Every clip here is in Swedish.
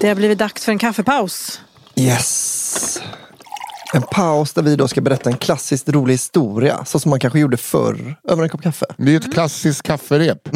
Det har blivit dags för en kaffepaus. Yes! En paus där vi då ska berätta en klassiskt rolig historia. Så som man kanske gjorde förr över en kopp kaffe. Det är ett klassiskt kafferep.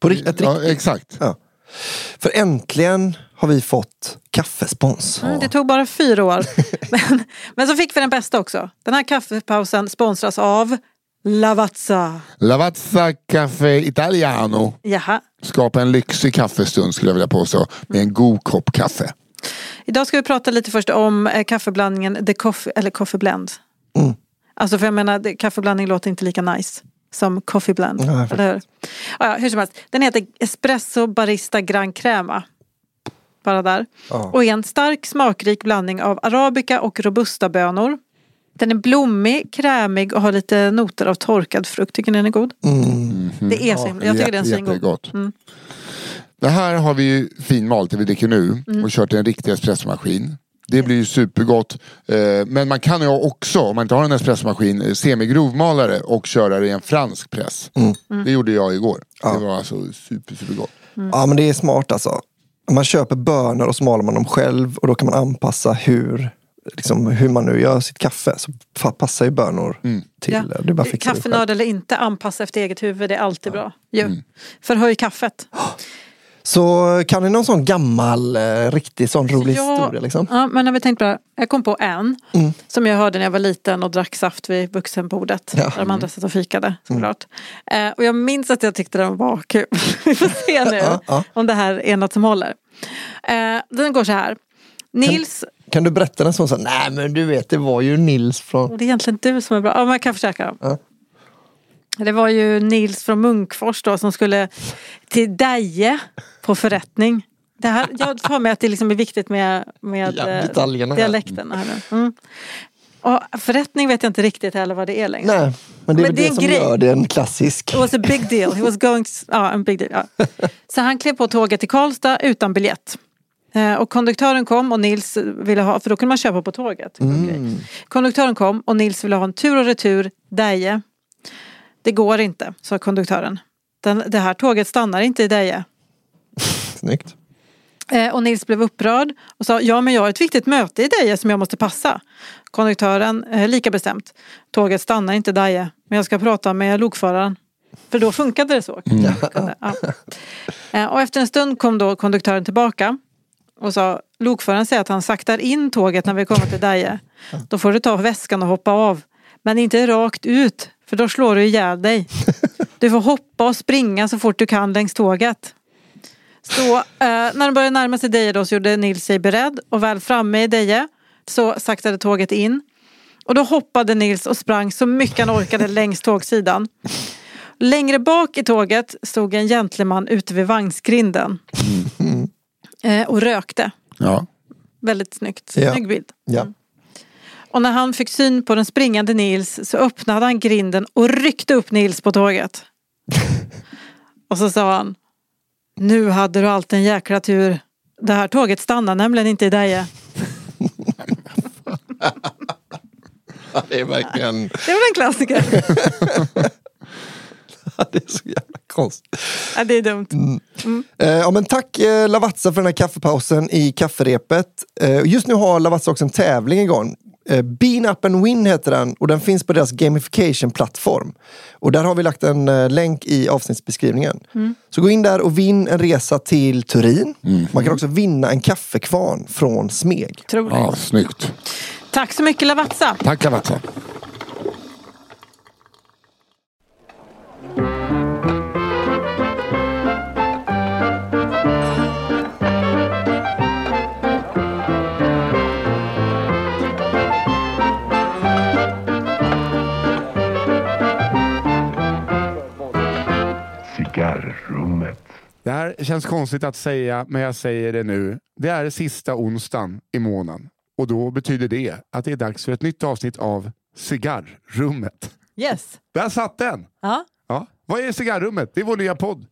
På ri- ett Ja, riktigt. exakt. Ja. För äntligen har vi fått kaffespons. Mm, det tog bara fyra år. men, men så fick vi den bästa också. Den här kaffepausen sponsras av Lavazza. Lavazza Café Italiano. Jaha. Skapa en lyxig kaffestund skulle jag vilja påstå. Med en god kopp kaffe. Idag ska vi prata lite först om eh, kaffeblandningen The Coffee, eller Coffee Blend. Mm. Alltså för jag menar, det- kaffeblandning låter inte lika nice som Coffee Blend. Nej, faktiskt. eller hur? Ja, ja, hur som helst, den heter Espresso Barista Gran Crema. Bara där. Ja. Och är en stark smakrik blandning av arabica och robusta bönor. Den är blommig, krämig och har lite noter av torkad frukt. Tycker ni den är god? Mm. Det är så himla, jag tycker den är jättegott. Mm. Det här har vi ju finmalt, det vi dricker nu. Mm. Och kört i en riktig espressomaskin. Det blir ju supergott. Eh, Men man kan ju också, om man inte har en espressomaskin, eh, semigrovmalare och köra det i en fransk press. Mm. Det gjorde jag igår. Det var alltså super, supergott. Ja men det är smart alltså. Man köper bönor och så maler man dem själv och då kan man anpassa hur, liksom, hur man nu gör sitt kaffe. Så passar ju bönor till. Ja. Det är bara själv. Kaffenörd eller inte, anpassa efter eget huvud, det är alltid bra. Ju. Mm. Förhöj kaffet. Så kan ni någon sån gammal, eh, riktig sån rolig Ja, historia liksom? Ja, men när vi tänkte på det, jag kom på en Mm. som jag hörde när jag var liten och drack saft vid vuxenbordet. Ja. Mm. Där de andra satt och fikade såklart. Eh, och jag minns att jag tyckte den var kul. vi får se nu Ja, ja. om det här är något som håller. Eh, den går så här. Nils, Kan du berätta en sån? så här, Nej men du vet det var ju Nils från... det är egentligen du som är bra, ja, men jag kan försöka. Ja. Det var ju Nils från Munkfors då som skulle till Deje på förrättning. Det här, jag tar med att det liksom är viktigt med, med Ja, eh, här. dialekten. Här nu. Mm. Och förrättning vet jag inte riktigt heller vad det är längre. Nej, men det är Men det är det, en som grej. gör det en klassisk. It was a big deal. He was going to, ja, en big deal. Ja. Så han klev på tåget till Karlstad utan biljett. Eh, Och konduktören kom och Nils ville ha, för då kunde man köpa på tåget. Mm. Konduktören kom och Nils ville ha en tur och retur Deje. Det går inte, sa konduktören. Den, det här tåget stannar inte i Deje. Snyggt. Eh, Och Nils blev upprörd och sa ja men jag har ett viktigt möte i Deje som jag måste passa. Konduktören eh, lika bestämt. Tåget stannar inte i Deje men jag ska prata med lokföraren. För då funkade det så. Kunde- Ja. Eh, Och efter en stund kom då konduktören tillbaka och sa lokföraren säger att han saktar in tåget när vi kommer till Deje. Då får du ta väskan och hoppa av. Men inte rakt ut för då slår du ihjäl dig. Du får hoppa och springa så fort du kan längs tåget. Så eh, när de började närma sig Deje då så gjorde Nils sig beredd och väl framme i Deje så saktade tåget in. Och då hoppade Nils och sprang så mycket han orkade längs tågsidan. Längre bak i tåget stod en gentleman ute vid vagnsgrinden. Eh, och rökte. Ja. Väldigt snyggt. Ja. Snygg bild. Ja. Och när han fick syn på den springande Nils så öppnade han grinden och ryckte upp Nils på tåget. och så sa han Nu hade du allt en jäkla tur. Det här tåget stannar nämligen inte i Deje. Det är verkligen Det var en klassiker. det är så jävla konstigt. ja, det är dumt. Eh, ja, men tack eh, Lavazza för den här kaffepausen i kafferepet. Eh, just nu har Lavazza också en tävling igång. Eh, Bean Up and Win heter den och den finns på deras gamification-plattform. Och där har vi lagt en eh, länk i avsnittsbeskrivningen. Så gå in där och vinn en resa till Turin. Man kan också vinna en kaffekvarn från Smeg. Ja, snyggt. Tack så mycket Lavazza. Tack Lavazza. Det här känns konstigt att säga, men jag säger det nu. Det är sista onsdagen i månaden. Och då betyder det att det är dags för ett nytt avsnitt av Cigarrummet. Yes. Där satt den! Ja. Ja. Vad är Cigarrummet? Det är vår nya podd.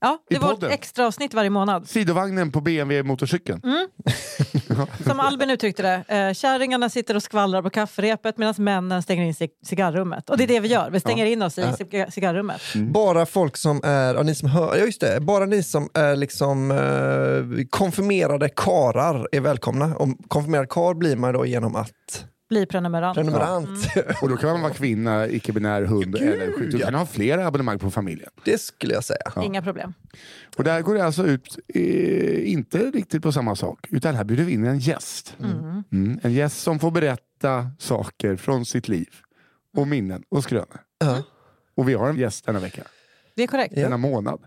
Ja, det I var podden. ett extra avsnitt varje månad. Sidovagnen på BMW-motorcykeln. Som Albin uttryckte det, eh, kärringarna sitter och skvallrar på kafferepet medan männen stänger in sig i cigarrummet. Och det är det vi gör, vi stänger in oss i ciga- cigarrummet. Bara folk som är, ja, ni som hör, ja just det, bara ni som är liksom eh, konfirmerade karar är välkomna. Och konfirmerad kar blir man då genom att Bli prenumerant. prenumerant. Och då kan man vara kvinna, icke-binär, hund eller sjuk. Du kan ha flera abonnemang på familjen. det skulle jag säga. Inga problem. Och där går det alltså ut, eh, inte riktigt på samma sak, utan här bjuder vi in en gäst. Mm. En gäst som får berätta saker från sitt liv. Och minnen och skrönor. Ja. Och vi har en gäst denna vecka, Det är korrekt. denna månad.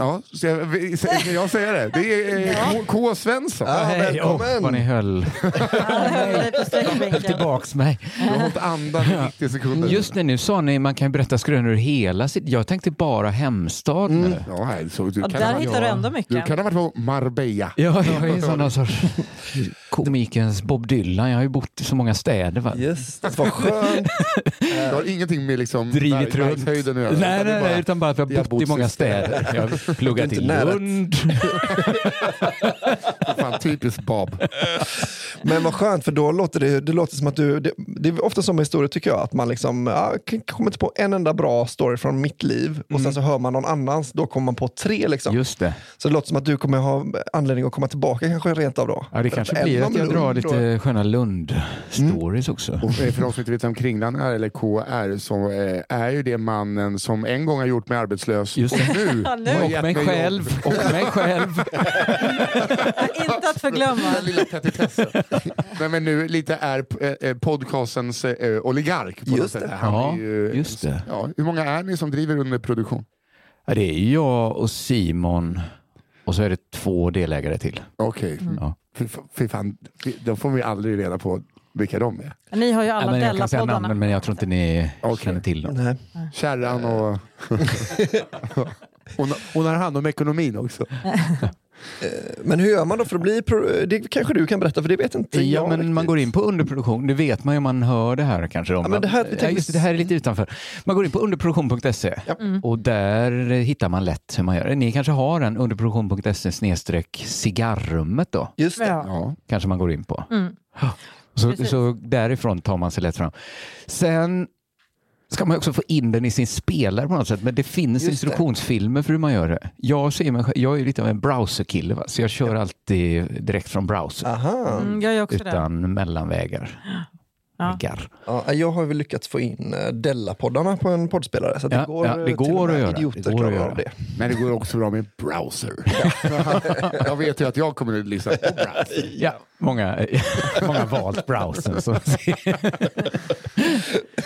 Ja, ska jag, ska jag säga det? Det är eh, K, K. Svensson. Ja, Hej, välkommen! vad ni höll, sträckbänken. tillbaks mig. Du har hållit andan i 90 sekunder. Just det, nu sa ni man kan berätta skrönor ur hela sitt... Jag tänkte bara hemstad nu. Ja, här, så du Ja, kan där ha, hittar du ändå du mycket. kan ha varit på Marbella. Ja, jag är sån sorts komikens Bob Dylan. Jag har ju bott i så många städer. Va? Just det, vad skönt. Det har ingenting med liksom Drivit runt. bergshöjden att göra. Nej, nej, nej, utan bara att jag har bott i många städer. Pluggat i inte nära. Lund. Fan, typiskt Bob. Men vad skönt, för då låter det, det låter som att du, det, det är ofta som med historier tycker jag, att man liksom, ja, kommer inte på en enda bra story från mitt liv och sen så hör man någon annans, då kommer man på tre liksom. Just det. Så det låter som att du kommer ha anledning att komma tillbaka kanske rent av då. Ja, det kanske blir att jag Lund drar då. lite sköna Lund-stories också. Och för de som inte vet vem Kringlan är, eller KR, så eh, är ju det mannen som en gång har gjort mig arbetslös. Just det. Och nu nu. Gett mig själv. Och mig själv. Inte att förglömma. Den lilla petitessen. Nej, men nu lite är eh, podcastens eh, oligark. På Just det. Han Ja, är ju, just det. Ja, hur många är ni som driver under produktion? Ja, det är jag och Simon och så är det två delägare till. Okej, Ja. fy, fy fan, då får vi aldrig reda på vilka de är. Ni har ju Ja, alla men jag kan säga Della-poddarna. namnen men jag tror inte ni Okej. känner till dem. Nej. Kärran och... hon, hon har hand om ekonomin också. Men hur gör man då för att bli, det kanske du kan berätta för det vet inte Ja, jag men riktigt. man går in på underproduktion. Det vet man ju om man hör det här kanske. Om Ja, men det här- ja, just det, det här är lite utanför. Man går in på underproduktion.se Ja. och där hittar man lätt hur man gör. Ni kanske har en underproduktion.se snedstreck cigarrummet då. Just det. Ja. Kanske man går in på. Mm. Så, så därifrån tar man sig lätt fram. Sen ska man också få in den i sin spelare på något sätt. Men det finns Just det. instruktionsfilmer för hur man gör det. Jag, ser mig, jag är lite av en browserkille, va? så jag kör alltid direkt från browser. Aha. Mm, jag gör också det. utan mellanvägar. Ja. Ja, jag har väl lyckats få in eh, Della-poddarna på en poddspelare. Så Ja, det går, ja, det eh, går att göra. idioter Det går att göra. av det. Men det går också bra med browser. jag vet ju att jag kommer att lyssna på browser. Ja, många, många har valt browsern.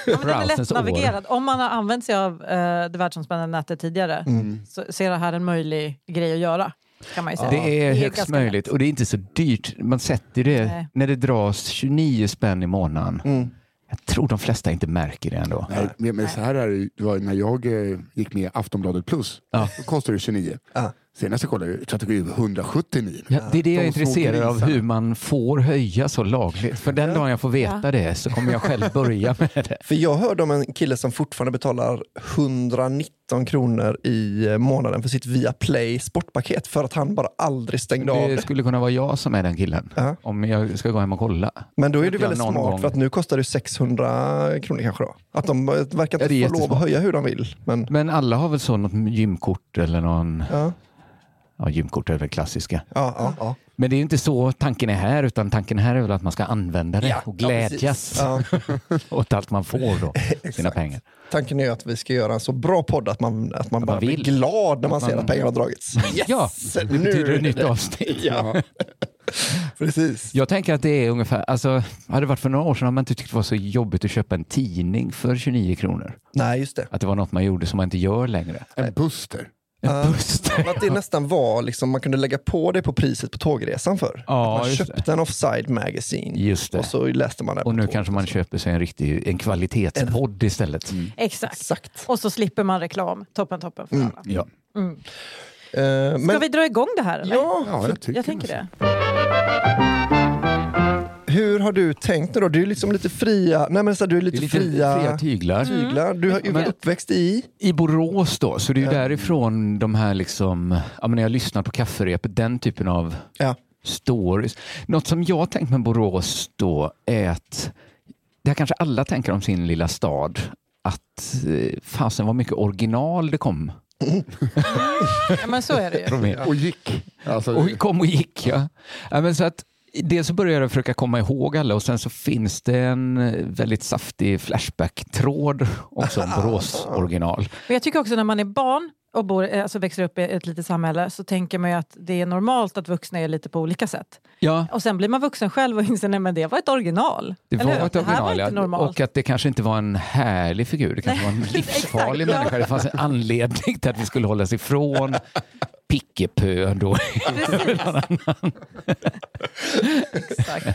Ja, men den är lättnavigerad. Om man har använt sig av eh, det världsomspännande nätet tidigare Mm. så, är det här en möjlig grej att göra. Kan man ju säga. Det är högst ganska möjligt lätt. och det är inte så dyrt. Man sätter det Nej. när det dras 29 spänn i månaden. Mm. Jag tror de flesta inte märker det ändå. Nej, men, så här är det, det var när jag eh, gick med Aftonbladet plus. Ja. Då kostade det 29. Ja. Senast jag kollade, jag tror att det går över 179. Ja, det är det jag är intresserad av, hur man får höja så lagligt. För den dagen jag får veta det så kommer jag själv börja med det. För jag hörde om en kille som fortfarande betalar 119 kronor i månaden för sitt Viaplay sportpaket för att han bara aldrig stängde av Det det. skulle kunna vara jag som är den killen. Ja. Om jag ska gå hem och kolla. Men då är det väldigt smart gång- för att nu kostar det 600 kronor kanske då. Att de verkar Ja, inte det få lov att höja hur de vill. Men Men alla har väl så något gymkort eller någon... ja, Ja, gymkort är väl klassiska. ja, ja. ja. Men det är ju inte så tanken är här, utan tanken här är väl att man ska använda det och glädjas Ja, åt allt man får då, sina pengar. tanken är att vi ska göra en så bra podd att man, att man bara blir vill. glad när man Att ser man- att pengarna har dragits. Yes! Ja, det Nu betyder är ett nytt avsnitt. Ja. Precis. Jag tänker att det är ungefär, alltså, hade det varit för några år sedan hade man inte tyckt det var så jobbigt att köpa en tidning för 29 kronor. Nej, just det. Att det var något man gjorde som man inte gör längre. En Buster. Buster. Att det nästan var, liksom, man kunde lägga på det på priset på tågresan för. Ja, att man köpte en offside magazine Just det. och så läste man den Och nu tåget. kanske man köper sig en riktig en kvalitetspodd istället. Exakt. Exakt. Och så slipper man reklam. Toppen, toppen för alla. Ja. Eh, Ska men, vi dra igång det här eller? ja, Ja, jag tycker Jag tänker det. Hur har du tänkt nu då? Du är liksom lite fria, nej men så här, du är lite, är lite fria, fria tyglar. tyglar. Du är Men- uppväxt i, I Borås då, så det är ju därifrån de här liksom, ja men när jag lyssnar på kafferepet, den typen av ja, stories. Något som jag tänkt med Borås då är att, det här kanske alla tänker om sin lilla stad, att eh, fasen vad mycket original det kom. Ja, men så är det ju. Och gick. Alltså, Och kom och gick ja. ja men så att, Dels så började jag försöka komma ihåg alla och sen så finns det en eh, väldigt saftig Flashback-tråd också om Borås original. Men jag tycker också när man är barn och bor, eh, alltså växer upp i ett litet samhälle så tänker man ju att det är normalt att vuxna är lite på olika sätt. Ja, Och sen blir man vuxen själv och inser att det var ett original. det var ett Det här var original inte ja. och att det kanske inte var en härlig figur. Det kanske var en livsfarlig Exakt, ja. människa. Det fanns en anledning till att vi skulle hålla oss ifrån Pickepö då. Exakt.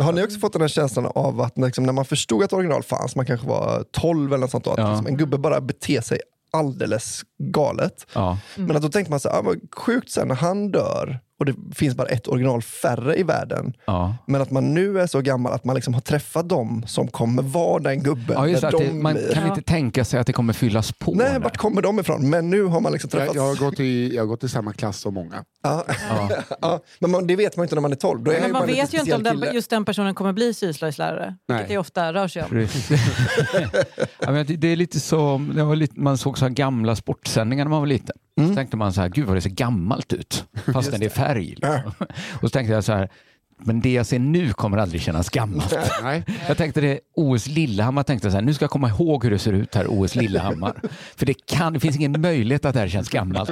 Har ni också fått den här känslan av att liksom, när man förstod att original fanns, man kanske var 12 eller något sånt då, att Ja. liksom, en gubbe bara beter sig alldeles galet. Ja. Men att då tänkte man så här, ah, vad sjukt sen när han dör och det finns bara ett original färre i världen. Ja. Men att man nu är så gammal att man liksom har träffat dem som kommer vara den gubben. Ja, just att det, de man blir- kan inte tänka sig att det kommer fyllas på. Nej, nu. vart kommer de ifrån? Men nu har man liksom jag, träffats. jag, har gått i, jag har gått i samma klass som många. Ja. ja. Men man, det vet man inte när man är 12. Då är Men man man vet ju inte om den, just den personen kommer bli syslöjdslärare. Vilket det ofta rör sig om. Det- är lite som, det var lite, man såg så här gamla sportsändningar när man var liten. Så tänkte man så här, gud vad det ser gammalt ut. Fastän det är färg. Liksom. Och så tänkte jag så här, men det jag ser nu kommer aldrig kännas gammalt. Nej. Jag tänkte det, OS Lillehammar tänkte så här, nu ska jag komma ihåg hur det ser ut här, OS Lillehammar. För det, kan, det finns ingen möjlighet att det här känns gammalt.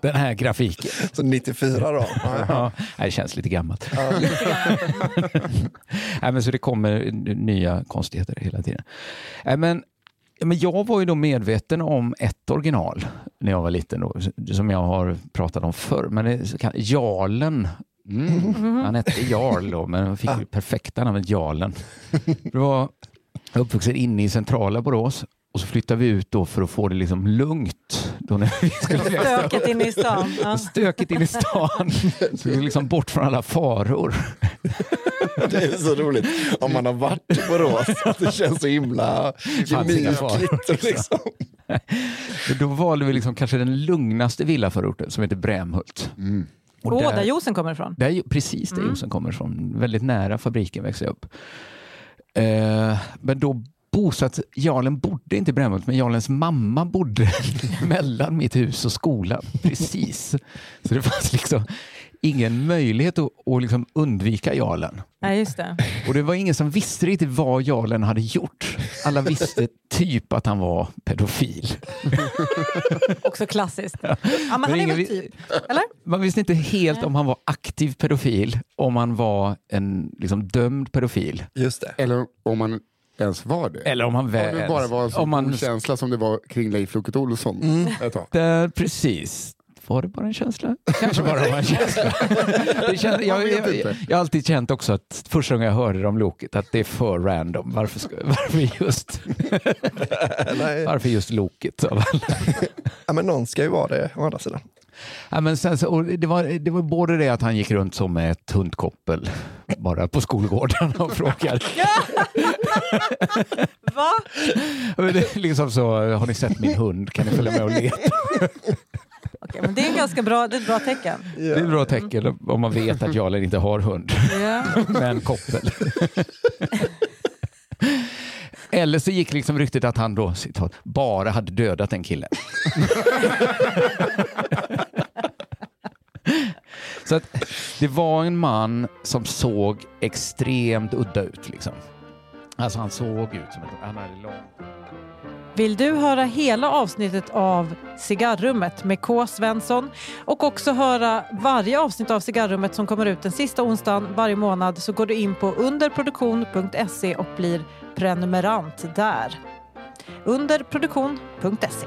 Den här grafiken. Så 94 då. Ja. Det känns lite gammalt. nej, men så det kommer nya konstigheter hela tiden. Nej, men, men jag var ju då medveten om ett original när jag var liten, då, som jag har pratat om förr. Men det är så kallad- Jarlen. Han hette Jarl då, men han fick ju perfekta namnet Jarlen. Det var jag uppvuxen inne i centrala Borås och så flyttade vi ut då för att få det liksom lugnt. Då när vi skulle Stöket inne i stan. Ja. stökigt in i stan. Så vi liksom bort från alla faror. Det är så roligt om man har varit i Borås. Att det känns så himla gemytligt. Liksom. Men Då valde vi liksom kanske den lugnaste villaförorten som heter Brämhult. Och Åh, där Josen kommer ifrån. Där precis där Jonsson kommer ifrån. Väldigt nära fabriken växte jag upp. Eh, men då bosatt, Jarlen bodde inte i Brämhult, men Jarlens mamma bodde mellan mitt hus och skolan. Precis. Så det fanns liksom ingen möjlighet att, att liksom undvika Jarlen. Nej, just det. Och det var ingen som visste riktigt vad Jarlen hade gjort. Alla visste typ att han var pedofil. Också klassiskt. Ja, men han är ingen väl vi- typ, eller? Man visste inte helt om han var aktiv pedofil, om han var en liksom, dömd pedofil. Just det. Eller om man ens var det. Eller om han om väl... det bara var en sån om man, känsla som det var kring Leif Loket Olsson Mm. ett tag. Där, precis. Var det bara en känsla? Kanske bara var en känsla. Det känns, jag, jag, inte. jag har alltid känt också att första gången jag hörde om Loket att det är för random. Varför, ska, varför, just, Nej. varför just Loket? Ja, men någon ska ju vara det å andra sidan. Ja, men sen, så, och det, var, det var både det att han gick runt som med ett hundkoppel bara på skolgården och frågade. Va? Men det är liksom så, har ni sett min hund? Kan ni följa med och leta? Okej, men det är en ganska bra, det är ett bra tecken. Det är ett bra tecken om man vet att Jarlen inte har hund. Ja. med en koppel. Eller så gick liksom ryktet att han då citat, bara hade dödat en kille. så att det var en man som såg extremt udda ut. Liksom. Alltså han såg ut som ett... Han hade långt... Vill du höra hela avsnittet av Cigarrummet med K. Svensson och också höra varje avsnitt av Cigarrummet som kommer ut den sista onsdagen varje månad så går du in på underproduktion.se och blir prenumerant där. Underproduktion.se